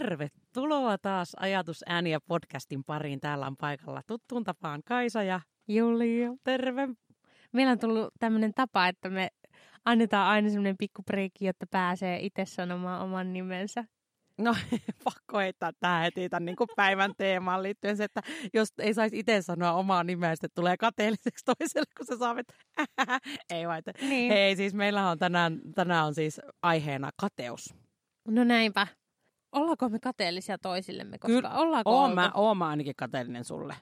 Tervetuloa taas Ajatus ääniä podcastin pariin. Täällä on paikalla tuttuun tapaan Kaisa ja Julia. Terve. Meillä on tullut tämmöinen tapa, että me annetaan aina semmoinen pikku breikki, jotta pääsee itse sanomaan oman nimensä. No, pakko heittää tähän heti tämän niin kuin päivän teemaan liittyen se, että jos ei saisi itse sanoa omaa nimeä, sitten tulee kateelliseksi toiselle, kun se saa, että ei vai. Niin. Ei, siis meillä on tänään, tänään on siis aiheena kateus. No näinpä. Ollaanko me kateellisia toisillemme? Koska Kyllä, ollaanko oon oltu? mä, oon mä ainakin kateellinen sulle.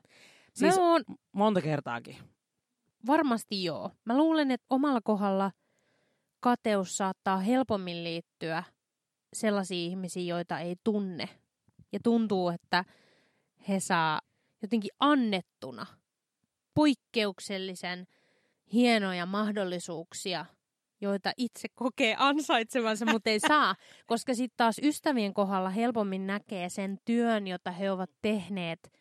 Siis Mä oon monta kertaakin. varmasti joo. Mä luulen, että omalla kohdalla kateus saattaa helpommin liittyä sellaisiin ihmisiin, joita ei tunne. Ja tuntuu, että he saa jotenkin annettuna poikkeuksellisen hienoja mahdollisuuksia, joita itse kokee ansaitsevansa, mutta ei saa. Koska sitten taas ystävien kohdalla helpommin näkee sen työn, jota he ovat tehneet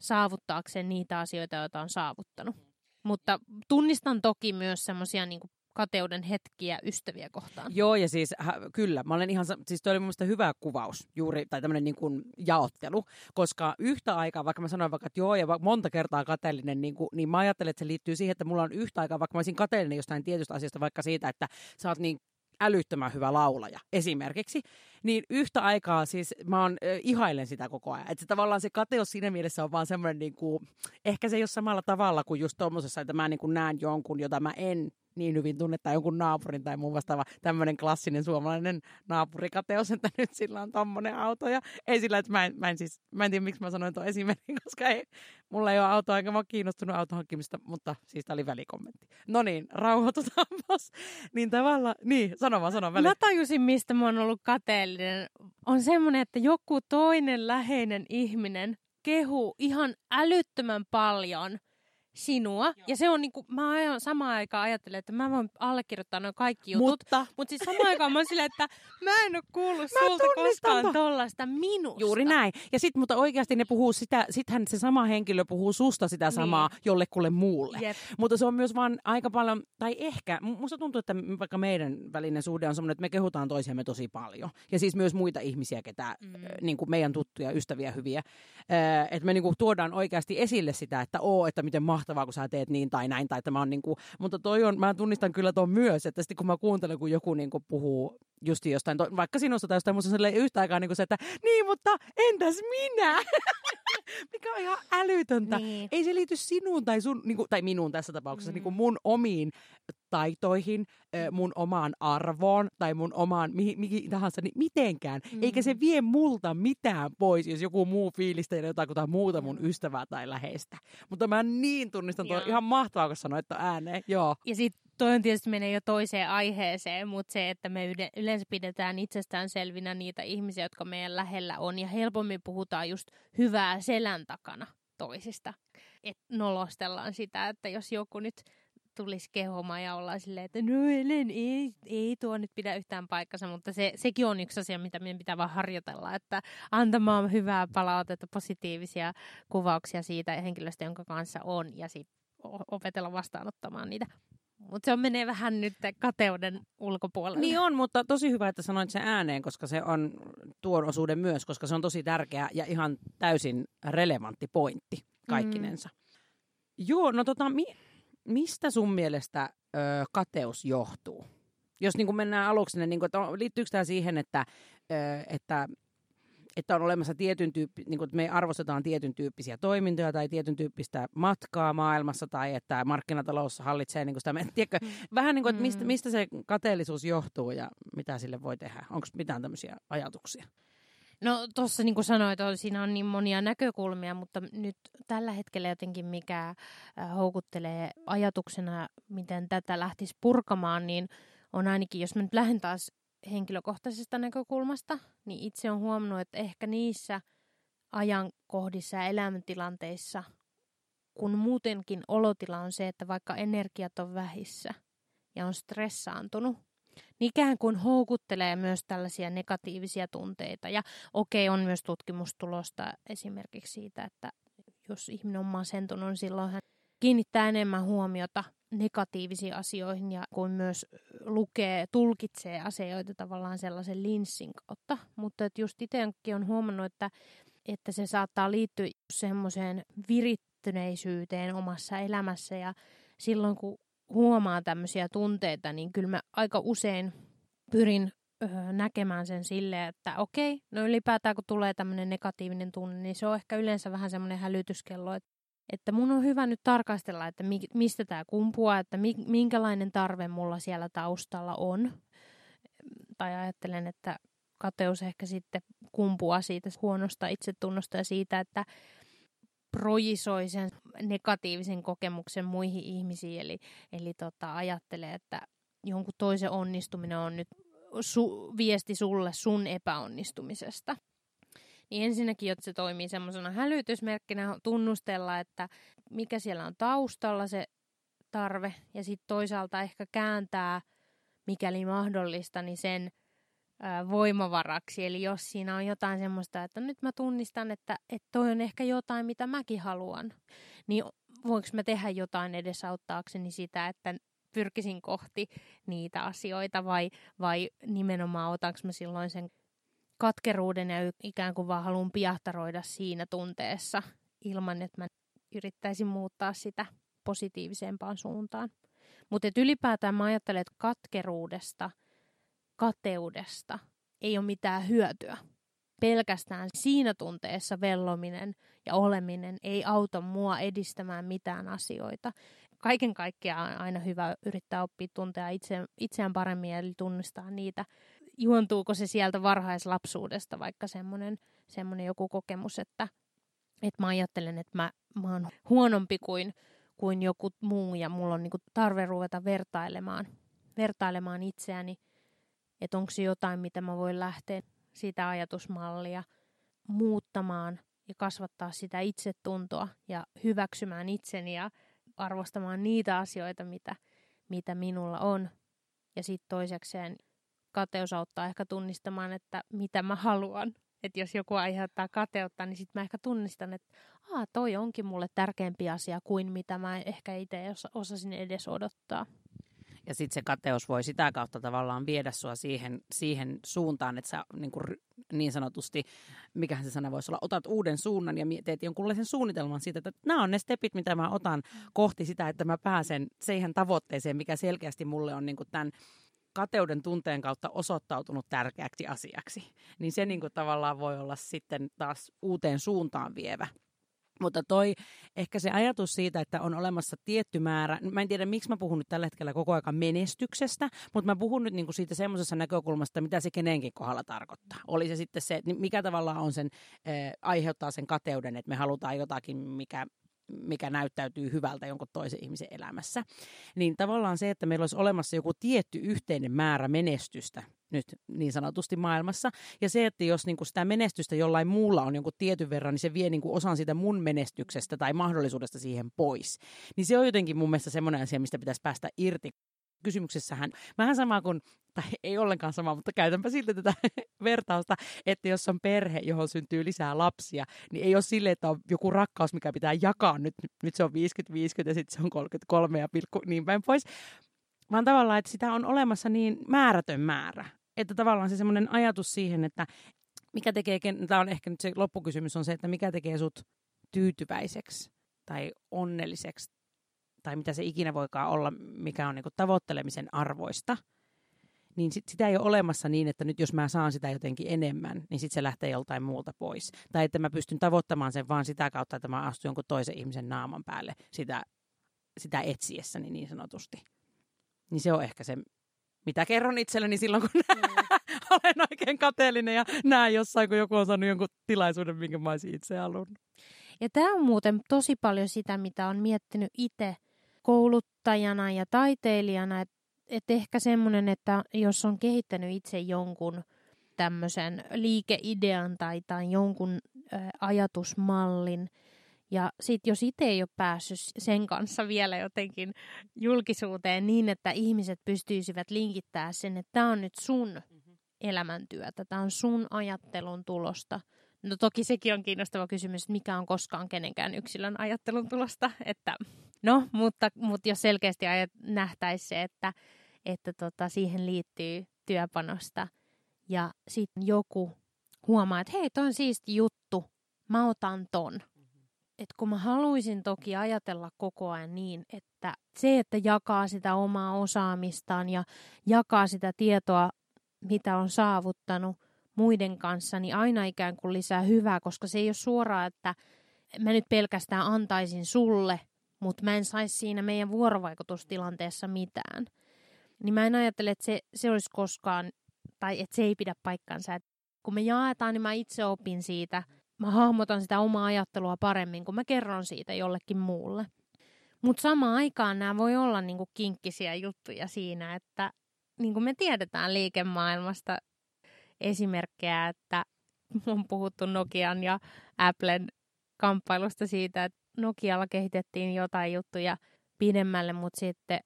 saavuttaakseen niitä asioita, joita on saavuttanut. Mutta tunnistan toki myös semmoisia niin kateuden hetkiä ystäviä kohtaan. Joo, ja siis hä, kyllä, mä olen ihan, siis toi oli mun mielestä hyvä kuvaus juuri, tai tämmöinen niin kuin jaottelu, koska yhtä aikaa, vaikka mä sanoin vaikka, että joo, ja monta kertaa kateellinen, niin, kuin, niin mä ajattelen, että se liittyy siihen, että mulla on yhtä aikaa, vaikka mä olisin kateellinen jostain tietystä asiasta, vaikka siitä, että sä oot niin älyttömän hyvä laulaja esimerkiksi, niin yhtä aikaa siis mä oon, äh, ihailen sitä koko ajan. Että tavallaan se kateus siinä mielessä on vaan semmoinen, niin ehkä se ei ole samalla tavalla kuin just tuommoisessa, että mä niin kuin näen jonkun, jota mä en niin hyvin tai jonkun naapurin tai muun vastaava tämmöinen klassinen suomalainen naapurikateus, että nyt sillä on tommonen auto. Ja ei sillä, että mä en, mä en siis, mä en tiedä miksi mä sanoin tuon esimerkin, koska ei, mulla ei ole autoa, eikä mä ole kiinnostunut auton hankkimista, mutta siis tämä oli välikommentti. No niin, rauhoitutaanpas. Niin tavallaan, niin, sano vaan, sano väli. Mä tajusin, mistä mä oon ollut kateellinen. On semmoinen, että joku toinen läheinen ihminen kehuu ihan älyttömän paljon sinua. Joo. Ja se on niinku, mä ajan samaan aikaan ajattelen, että mä voin allekirjoittaa noin kaikki jutut. Mutta Mutta siis samaan aikaan mä oon silleen, että mä en ole kuullut Mä sulta koskaan tollaista minusta. Juuri näin. Ja sit, mutta oikeasti ne puhuu sitä, sittenhän se sama henkilö puhuu susta sitä samaa niin. jollekulle muulle. Jep. Mutta se on myös vaan aika paljon, tai ehkä, mu- musta tuntuu, että vaikka meidän välinen suhde on semmoinen, että me kehutaan toisiamme tosi paljon. Ja siis myös muita ihmisiä, ketä, mm. niin kuin meidän tuttuja, ystäviä, hyviä. Äh, että me niin kuin tuodaan oikeasti esille sitä, että oo, että miten mahtavaa, kun sä teet niin tai näin. Tai että mä on niin kuin, mutta toi on, mä tunnistan kyllä tuon myös, että sitten kun mä kuuntelen, kun joku niin kuin puhuu just jostain, vaikka sinusta tai jostain muusta, se yhtä aikaa niin kuin se, että niin, mutta entäs minä? Mikä on ihan älytöntä. Niin. Ei se liity sinuun tai, sun, niin kuin, tai minuun tässä tapauksessa, mm. niin kuin mun omiin taitoihin, ö, mun omaan arvoon tai mun omaan mihin, mihin tahansa, niin mitenkään. Mm. Eikä se vie multa mitään pois, jos joku muu fiilistelee jotain muuta mun ystävää tai läheistä. Mutta mä niin tunnistan, tuo Joo. ihan mahtavaa, kun sanoit tuon ääneen. Joo. Ja sitten toi on tietysti menee jo toiseen aiheeseen, mutta se, että me yle- yleensä pidetään itsestäänselvinä niitä ihmisiä, jotka meidän lähellä on, ja helpommin puhutaan just hyvää selän takana toisista. Et nolostellaan sitä, että jos joku nyt tulisi kehomaan ja ollaan silleen, että no Elen, ei, ei tuo nyt pidä yhtään paikkansa, mutta se, sekin on yksi asia, mitä meidän pitää vaan harjoitella, että antamaan hyvää palautetta, positiivisia kuvauksia siitä henkilöstä, jonka kanssa on, ja sitten opetella vastaanottamaan niitä. Mutta se on menee vähän nyt kateuden ulkopuolelle. Niin on, mutta tosi hyvä, että sanoit sen ääneen, koska se on tuon osuuden myös, koska se on tosi tärkeä ja ihan täysin relevantti pointti kaikkinensa. Mm. Joo, no tota, mi, mistä sun mielestä ö, kateus johtuu? Jos niin kuin mennään aluksi, niin kuin, että liittyykö tämä siihen, että, ö, että että on olemassa tietyn tyyppi, niin kuin, että me arvostetaan tietyn tyyppisiä toimintoja tai tietyn tyyppistä matkaa maailmassa tai että markkinatalous hallitsee niin kuin sitä, en- tiedätkö, vähän niin kuin, että mistä, mistä se kateellisuus johtuu ja mitä sille voi tehdä? Onko mitään tämmöisiä ajatuksia? No tuossa niin kuin sanoit, on, siinä on niin monia näkökulmia, mutta nyt tällä hetkellä jotenkin mikä äh, houkuttelee ajatuksena, miten tätä lähtisi purkamaan, niin on ainakin, jos mä nyt lähden taas henkilökohtaisesta näkökulmasta, niin itse on huomannut, että ehkä niissä ajankohdissa ja elämäntilanteissa, kun muutenkin olotila on se, että vaikka energiat on vähissä ja on stressaantunut, niin ikään kuin houkuttelee myös tällaisia negatiivisia tunteita. Ja okei, on myös tutkimustulosta esimerkiksi siitä, että jos ihminen on masentunut, niin silloin hän kiinnittää enemmän huomiota negatiivisiin asioihin ja kuin myös lukee, tulkitsee asioita tavallaan sellaisen linssin kautta. Mutta että just itsekin on huomannut, että, että se saattaa liittyä semmoiseen virittyneisyyteen omassa elämässä ja silloin kun huomaa tämmöisiä tunteita, niin kyllä mä aika usein pyrin öö, näkemään sen silleen, että okei, no ylipäätään kun tulee tämmöinen negatiivinen tunne, niin se on ehkä yleensä vähän semmoinen hälytyskello, että, että mun on hyvä nyt tarkastella, että mi, mistä tämä kumpuaa, että mi, minkälainen tarve mulla siellä taustalla on. Tai ajattelen, että kateus ehkä sitten kumpuaa siitä huonosta itsetunnosta ja siitä, että projisoi sen negatiivisen kokemuksen muihin ihmisiin. Eli, eli tota, ajattelee, että jonkun toisen onnistuminen on nyt su- viesti sulle sun epäonnistumisesta. Niin ensinnäkin, että se toimii semmoisena hälytysmerkkinä tunnustella, että mikä siellä on taustalla se tarve, ja sitten toisaalta ehkä kääntää, mikäli mahdollista, niin sen voimavaraksi. Eli jos siinä on jotain semmoista, että nyt mä tunnistan, että, että toi on ehkä jotain, mitä mäkin haluan, niin voinko mä tehdä jotain edesauttaakseni sitä, että pyrkisin kohti niitä asioita vai, vai nimenomaan otanko mä silloin sen katkeruuden ja ikään kuin vaan haluan piahtaroida siinä tunteessa ilman, että mä yrittäisin muuttaa sitä positiivisempaan suuntaan. Mutta ylipäätään mä ajattelen, että katkeruudesta, kateudesta ei ole mitään hyötyä. Pelkästään siinä tunteessa vellominen ja oleminen ei auta mua edistämään mitään asioita kaiken kaikkiaan on aina hyvä yrittää oppia tuntea itse, itseään paremmin eli tunnistaa niitä. Juontuuko se sieltä varhaislapsuudesta vaikka semmoinen, semmoinen joku kokemus, että, että mä ajattelen, että mä, mä oon huonompi kuin, kuin joku muu ja mulla on niinku tarve ruveta vertailemaan, vertailemaan itseäni, että onko se jotain, mitä mä voin lähteä sitä ajatusmallia muuttamaan ja kasvattaa sitä itsetuntoa ja hyväksymään itseni ja arvostamaan niitä asioita, mitä, mitä minulla on. Ja sitten toisekseen kateus auttaa ehkä tunnistamaan, että mitä mä haluan. Että jos joku aiheuttaa kateutta, niin sitten mä ehkä tunnistan, että Aa, toi onkin mulle tärkeämpi asia kuin mitä mä ehkä itse osasin edes odottaa. Ja sitten se kateus voi sitä kautta tavallaan viedä sua siihen, siihen suuntaan, että sä niin, kuin, niin sanotusti, mikä se sana voisi olla, otat uuden suunnan ja teet jonkunlaisen suunnitelman siitä, että nämä on ne stepit, mitä mä otan kohti sitä, että mä pääsen siihen tavoitteeseen, mikä selkeästi mulle on niin kuin tämän kateuden tunteen kautta osoittautunut tärkeäksi asiaksi. Niin se niin kuin tavallaan voi olla sitten taas uuteen suuntaan vievä mutta toi ehkä se ajatus siitä, että on olemassa tietty määrä, mä en tiedä miksi mä puhun nyt tällä hetkellä koko ajan menestyksestä, mutta mä puhun nyt niinku siitä semmoisessa näkökulmasta, mitä se kenenkin kohdalla tarkoittaa. Oli se sitten se, mikä tavallaan on sen, äh, aiheuttaa sen kateuden, että me halutaan jotakin, mikä mikä näyttäytyy hyvältä jonkun toisen ihmisen elämässä. Niin tavallaan se, että meillä olisi olemassa joku tietty yhteinen määrä menestystä nyt niin sanotusti maailmassa. Ja se, että jos niin kuin sitä menestystä jollain muulla on jonkun tietyn verran, niin se vie niin kuin osan siitä mun menestyksestä tai mahdollisuudesta siihen pois. Niin se on jotenkin mun mielestä semmoinen asia, mistä pitäisi päästä irti kysymyksessähän vähän sama kuin, tai ei ollenkaan sama, mutta käytänpä silti tätä vertausta, että jos on perhe, johon syntyy lisää lapsia, niin ei ole sille, että on joku rakkaus, mikä pitää jakaa. Nyt, nyt se on 50-50 ja sitten se on 33 ja pilkku niin päin pois. Vaan tavallaan, että sitä on olemassa niin määrätön määrä. Että tavallaan se semmoinen ajatus siihen, että mikä tekee, tämä on ehkä nyt se loppukysymys on se, että mikä tekee sut tyytyväiseksi tai onnelliseksi tai mitä se ikinä voikaan olla, mikä on niin tavoittelemisen arvoista, niin sit, sitä ei ole olemassa niin, että nyt jos mä saan sitä jotenkin enemmän, niin sitten se lähtee joltain muulta pois. Tai että mä pystyn tavoittamaan sen vaan sitä kautta, että mä astun jonkun toisen ihmisen naaman päälle sitä, sitä etsiessäni niin sanotusti. Niin se on ehkä se, mitä kerron itselleni silloin, kun mm. olen oikein kateellinen ja näen jossain, kun joku on saanut jonkun tilaisuuden, minkä mä olisin itse halunnut. Ja tämä on muuten tosi paljon sitä, mitä on miettinyt itse kouluttajana ja taiteilijana, että et ehkä semmoinen, että jos on kehittänyt itse jonkun tämmöisen liikeidean tai, tai jonkun ä, ajatusmallin, ja sitten jos itse ei ole päässyt sen kanssa vielä jotenkin julkisuuteen niin, että ihmiset pystyisivät linkittämään sen, että tämä on nyt sun mm-hmm. elämäntyötä, tämä on sun ajattelun tulosta. No toki sekin on kiinnostava kysymys, että mikä on koskaan kenenkään yksilön ajattelun tulosta, että No, mutta, mutta jos selkeästi ajat, nähtäisi se, että, että tota, siihen liittyy työpanosta ja sitten joku huomaa, että hei, toi on siisti juttu, mä otan ton. Et kun mä haluaisin toki ajatella koko ajan niin, että se, että jakaa sitä omaa osaamistaan ja jakaa sitä tietoa, mitä on saavuttanut muiden kanssa, niin aina ikään kuin lisää hyvää, koska se ei ole suoraan, että mä nyt pelkästään antaisin sulle, mutta mä en saisi siinä meidän vuorovaikutustilanteessa mitään. Niin mä en ajattele, että se, se olisi koskaan, tai että se ei pidä paikkansa. Et kun me jaetaan, niin mä itse opin siitä. Mä hahmotan sitä omaa ajattelua paremmin, kun mä kerron siitä jollekin muulle. Mutta samaan aikaan nämä voi olla niinku kinkkisiä juttuja siinä, että niin kuin me tiedetään liikemaailmasta esimerkkejä, että on puhuttu Nokian ja Applen kamppailusta siitä, että Nokialla kehitettiin jotain juttuja pidemmälle, mutta sitten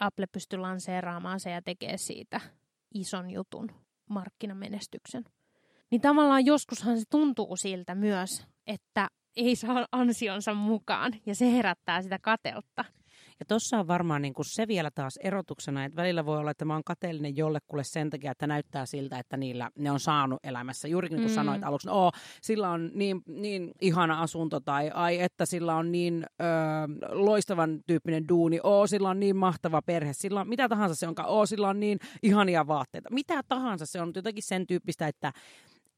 Apple pystyi lanseeraamaan se ja tekee siitä ison jutun, markkinamenestyksen. Niin tavallaan joskushan se tuntuu siltä myös, että ei saa ansionsa mukaan ja se herättää sitä kateutta. Ja tuossa on varmaan niin kuin se vielä taas erotuksena, että välillä voi olla, että mä oon kateellinen jollekulle sen takia, että näyttää siltä, että niillä ne on saanut elämässä. Juurikin niin kuin mm. sanoit aluksi, no, oh, sillä on niin, niin ihana asunto tai ai että sillä on niin ö, loistavan tyyppinen duuni, oo sillä on niin mahtava perhe, sillä on mitä tahansa se onkaan, oo sillä on niin ihania vaatteita. Mitä tahansa se on jotenkin sen tyyppistä, että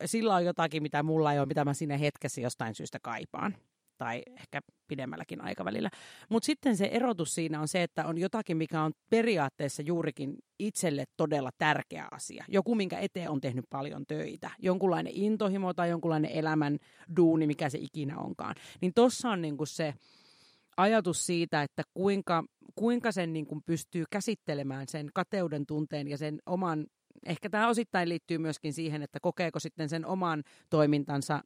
sillä on jotakin, mitä mulla ei ole, mitä mä siinä hetkessä jostain syystä kaipaan tai ehkä pidemmälläkin aikavälillä. Mutta sitten se erotus siinä on se, että on jotakin, mikä on periaatteessa juurikin itselle todella tärkeä asia. Joku, minkä eteen on tehnyt paljon töitä. Jonkunlainen intohimo tai jonkunlainen elämän duuni, mikä se ikinä onkaan. Niin tossa on niinku se ajatus siitä, että kuinka, kuinka sen niinku pystyy käsittelemään sen kateuden tunteen ja sen oman ehkä tämä osittain liittyy myöskin siihen, että kokeeko sitten sen oman toimintansa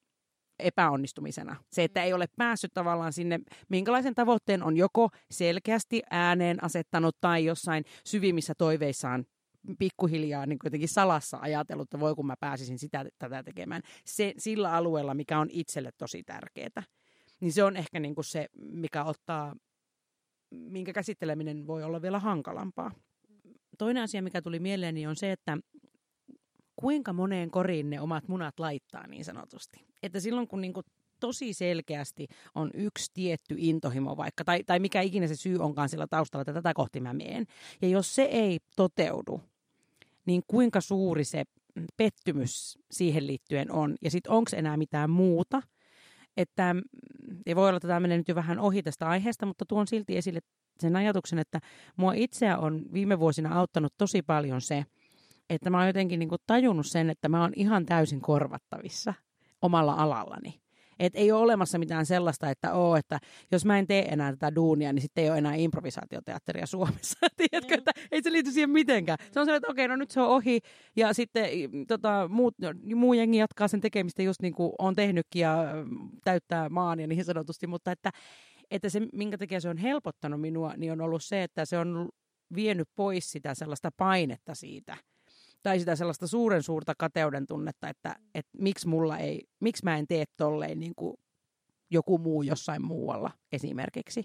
epäonnistumisena. Se, että ei ole päässyt tavallaan sinne, minkälaisen tavoitteen on joko selkeästi ääneen asettanut tai jossain syvimmissä toiveissaan pikkuhiljaa niin kuitenkin salassa ajatellut, että voi kun mä pääsisin sitä tätä tekemään. Se, sillä alueella, mikä on itselle tosi tärkeää. Niin se on ehkä niin kuin se, mikä ottaa, minkä käsitteleminen voi olla vielä hankalampaa. Toinen asia, mikä tuli mieleeni, on se, että kuinka moneen koriin ne omat munat laittaa niin sanotusti. Että silloin kun niin kuin tosi selkeästi on yksi tietty intohimo vaikka, tai, tai mikä ikinä se syy onkaan sillä taustalla, että tätä kohti mä meen. Ja jos se ei toteudu, niin kuinka suuri se pettymys siihen liittyen on. Ja sitten onko enää mitään muuta. Että, ja voi olla, että tämä menee nyt jo vähän ohi tästä aiheesta, mutta tuon silti esille sen ajatuksen, että mua itseä on viime vuosina auttanut tosi paljon se, että mä oon jotenkin niin kuin tajunnut sen, että mä oon ihan täysin korvattavissa omalla alallani. Et ei ole olemassa mitään sellaista, että oo, että jos mä en tee enää tätä duunia, niin sitten ei ole enää improvisaatioteatteria Suomessa. Tiedätkö, mm. että ei se liity siihen mitenkään. Se on se, että okei, no nyt se on ohi ja sitten tota, muut, muu jengi jatkaa sen tekemistä just niin kuin on tehnytkin ja täyttää maan ja niin sanotusti, mutta että, että se, minkä takia se on helpottanut minua, niin on ollut se, että se on vienyt pois sitä sellaista painetta siitä – tai sitä sellaista suuren suurta kateuden tunnetta, että, että miksi, mulla ei, miksi mä en tee tolleen niin kuin joku muu jossain muualla esimerkiksi.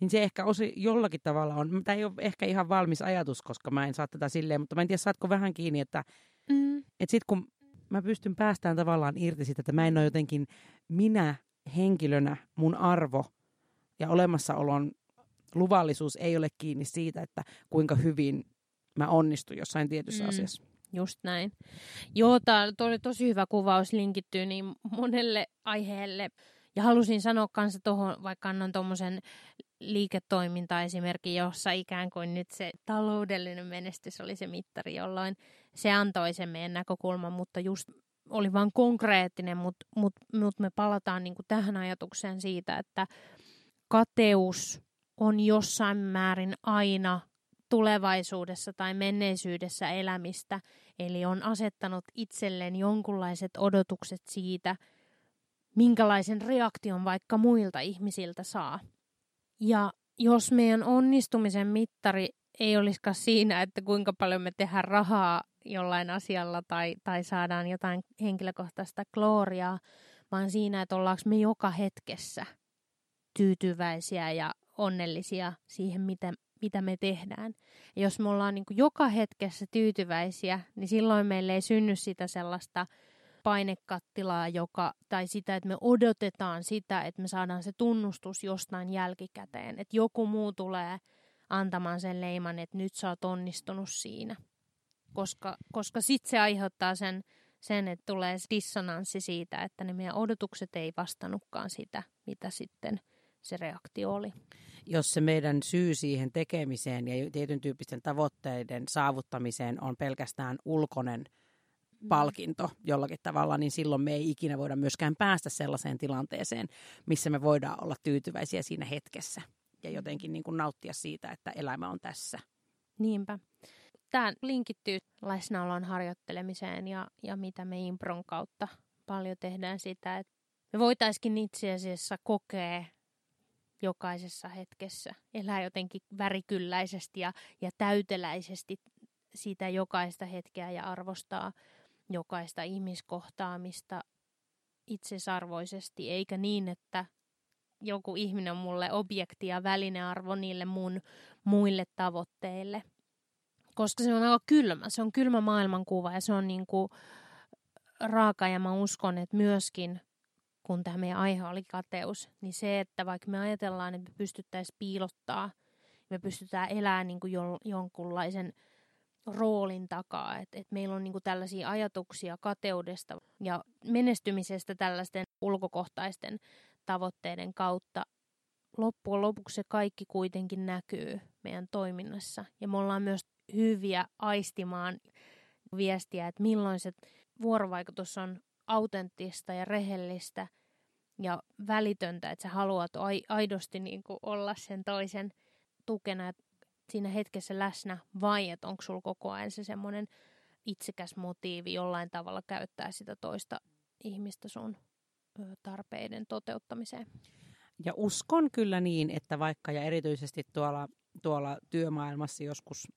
Niin se ehkä osi jollakin tavalla on, tämä ei ole ehkä ihan valmis ajatus, koska mä en saa tätä silleen, mutta mä en tiedä, saatko vähän kiinni, että, mm. että sit kun mä pystyn päästään tavallaan irti siitä, että mä en ole jotenkin minä henkilönä, mun arvo ja olemassaolon luvallisuus ei ole kiinni siitä, että kuinka hyvin mä onnistun jossain tietyssä mm. asiassa. Just näin. Joo, tämä oli tosi hyvä kuvaus, linkittyy niin monelle aiheelle. Ja halusin sanoa kanssa tuohon, vaikka annan tuommoisen liiketoiminta-esimerkin, jossa ikään kuin nyt se taloudellinen menestys oli se mittari, jolloin se antoi sen meidän näkökulman, mutta just oli vain konkreettinen, mutta mut, mut me palataan niinku tähän ajatukseen siitä, että kateus on jossain määrin aina tulevaisuudessa tai menneisyydessä elämistä, eli on asettanut itselleen jonkunlaiset odotukset siitä, minkälaisen reaktion vaikka muilta ihmisiltä saa. Ja jos meidän onnistumisen mittari ei olisikaan siinä, että kuinka paljon me tehdään rahaa jollain asialla tai, tai saadaan jotain henkilökohtaista gloriaa, vaan siinä, että ollaanko me joka hetkessä tyytyväisiä ja onnellisia siihen, mitä, mitä me tehdään. Ja jos me ollaan niin kuin joka hetkessä tyytyväisiä, niin silloin meille ei synny sitä sellaista painekattilaa, joka, tai sitä, että me odotetaan sitä, että me saadaan se tunnustus jostain jälkikäteen. Että joku muu tulee antamaan sen leiman, että nyt sä oot onnistunut siinä. Koska, koska sitten se aiheuttaa sen, sen, että tulee dissonanssi siitä, että ne meidän odotukset ei vastannutkaan sitä, mitä sitten se reaktio oli. Jos se meidän syy siihen tekemiseen ja tietyn tyyppisten tavoitteiden saavuttamiseen on pelkästään ulkoinen mm. palkinto jollakin tavalla, niin silloin me ei ikinä voida myöskään päästä sellaiseen tilanteeseen, missä me voidaan olla tyytyväisiä siinä hetkessä ja jotenkin niin kuin nauttia siitä, että elämä on tässä. Niinpä. Tämä linkittyy läsnäolon harjoittelemiseen ja, ja mitä me impron kautta paljon tehdään sitä, että me voitaisiin itse asiassa kokea jokaisessa hetkessä, elää jotenkin värikylläisesti ja, ja täyteläisesti sitä jokaista hetkeä ja arvostaa jokaista ihmiskohtaamista itsesarvoisesti, eikä niin, että joku ihminen on mulle objekti ja välinearvo niille mun muille tavoitteille. Koska se on aika kylmä, se on kylmä maailmankuva ja se on niin kuin raaka ja mä uskon, että myöskin kun tämä meidän aihe oli kateus, niin se, että vaikka me ajatellaan, että me pystyttäisiin piilottaa, me pystytään elämään niin kuin jonkunlaisen roolin takaa, että, että meillä on niin kuin tällaisia ajatuksia kateudesta ja menestymisestä tällaisten ulkokohtaisten tavoitteiden kautta. Loppujen lopuksi se kaikki kuitenkin näkyy meidän toiminnassa ja me ollaan myös hyviä aistimaan viestiä, että milloin se vuorovaikutus on autenttista ja rehellistä ja välitöntä, että sä haluat aidosti niin kuin olla sen toisen tukena siinä hetkessä läsnä, vai että onko sulla koko ajan se semmoinen itsekäs motiivi jollain tavalla käyttää sitä toista ihmistä sun tarpeiden toteuttamiseen. Ja uskon kyllä niin, että vaikka ja erityisesti tuolla, tuolla työmaailmassa joskus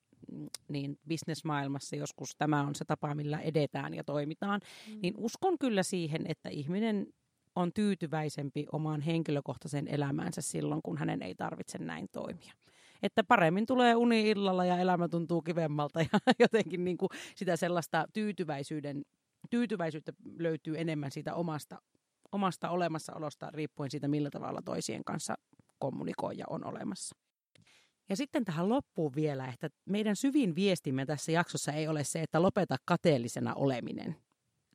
niin bisnesmaailmassa joskus tämä on se tapa, millä edetään ja toimitaan, mm. niin uskon kyllä siihen, että ihminen on tyytyväisempi omaan henkilökohtaisen elämäänsä silloin, kun hänen ei tarvitse näin toimia. Että paremmin tulee uni illalla ja elämä tuntuu kivemmalta ja jotenkin niin kuin sitä sellaista tyytyväisyyden, tyytyväisyyttä löytyy enemmän siitä omasta, omasta olemassaolosta riippuen siitä, millä tavalla toisien kanssa kommunikoi ja on olemassa. Ja sitten tähän loppuun vielä, että meidän syvin viestimme tässä jaksossa ei ole se, että lopeta kateellisena oleminen.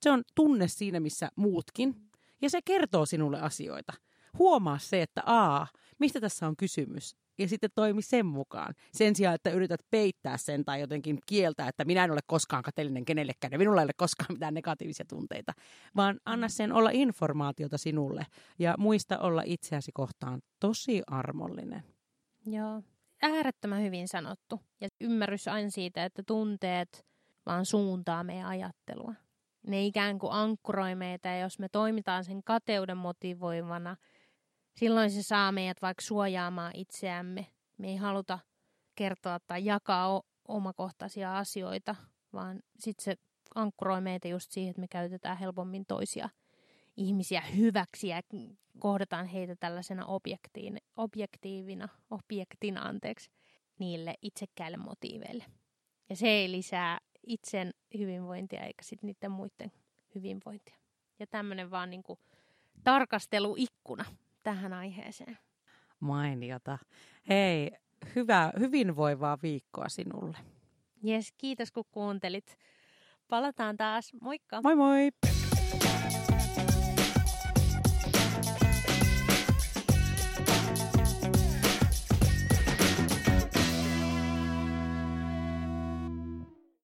Se on tunne siinä, missä muutkin, ja se kertoo sinulle asioita. Huomaa se, että a, mistä tässä on kysymys, ja sitten toimi sen mukaan. Sen sijaan, että yrität peittää sen tai jotenkin kieltää, että minä en ole koskaan kateellinen kenellekään ja minulla ei ole koskaan mitään negatiivisia tunteita, vaan anna sen olla informaatiota sinulle ja muista olla itseäsi kohtaan tosi armollinen. Joo, äärettömän hyvin sanottu. Ja ymmärrys aina siitä, että tunteet vaan suuntaa meidän ajattelua. Ne ikään kuin ankkuroi meitä ja jos me toimitaan sen kateuden motivoivana, silloin se saa meidät vaikka suojaamaan itseämme. Me ei haluta kertoa tai jakaa omakohtaisia asioita, vaan sitten se ankkuroi meitä just siihen, että me käytetään helpommin toisia ihmisiä hyväksi ja kohdataan heitä tällaisena objektiin, objektiivina, objektina anteeksi, niille itsekkäille motiiveille. Ja se ei lisää itsen hyvinvointia eikä sitten niiden muiden hyvinvointia. Ja tämmöinen vaan niinku tarkasteluikkuna tähän aiheeseen. Mainiota. Hei, hyvää, hyvinvoivaa viikkoa sinulle. Jes, kiitos kun kuuntelit. Palataan taas. Moikka! Moi moi!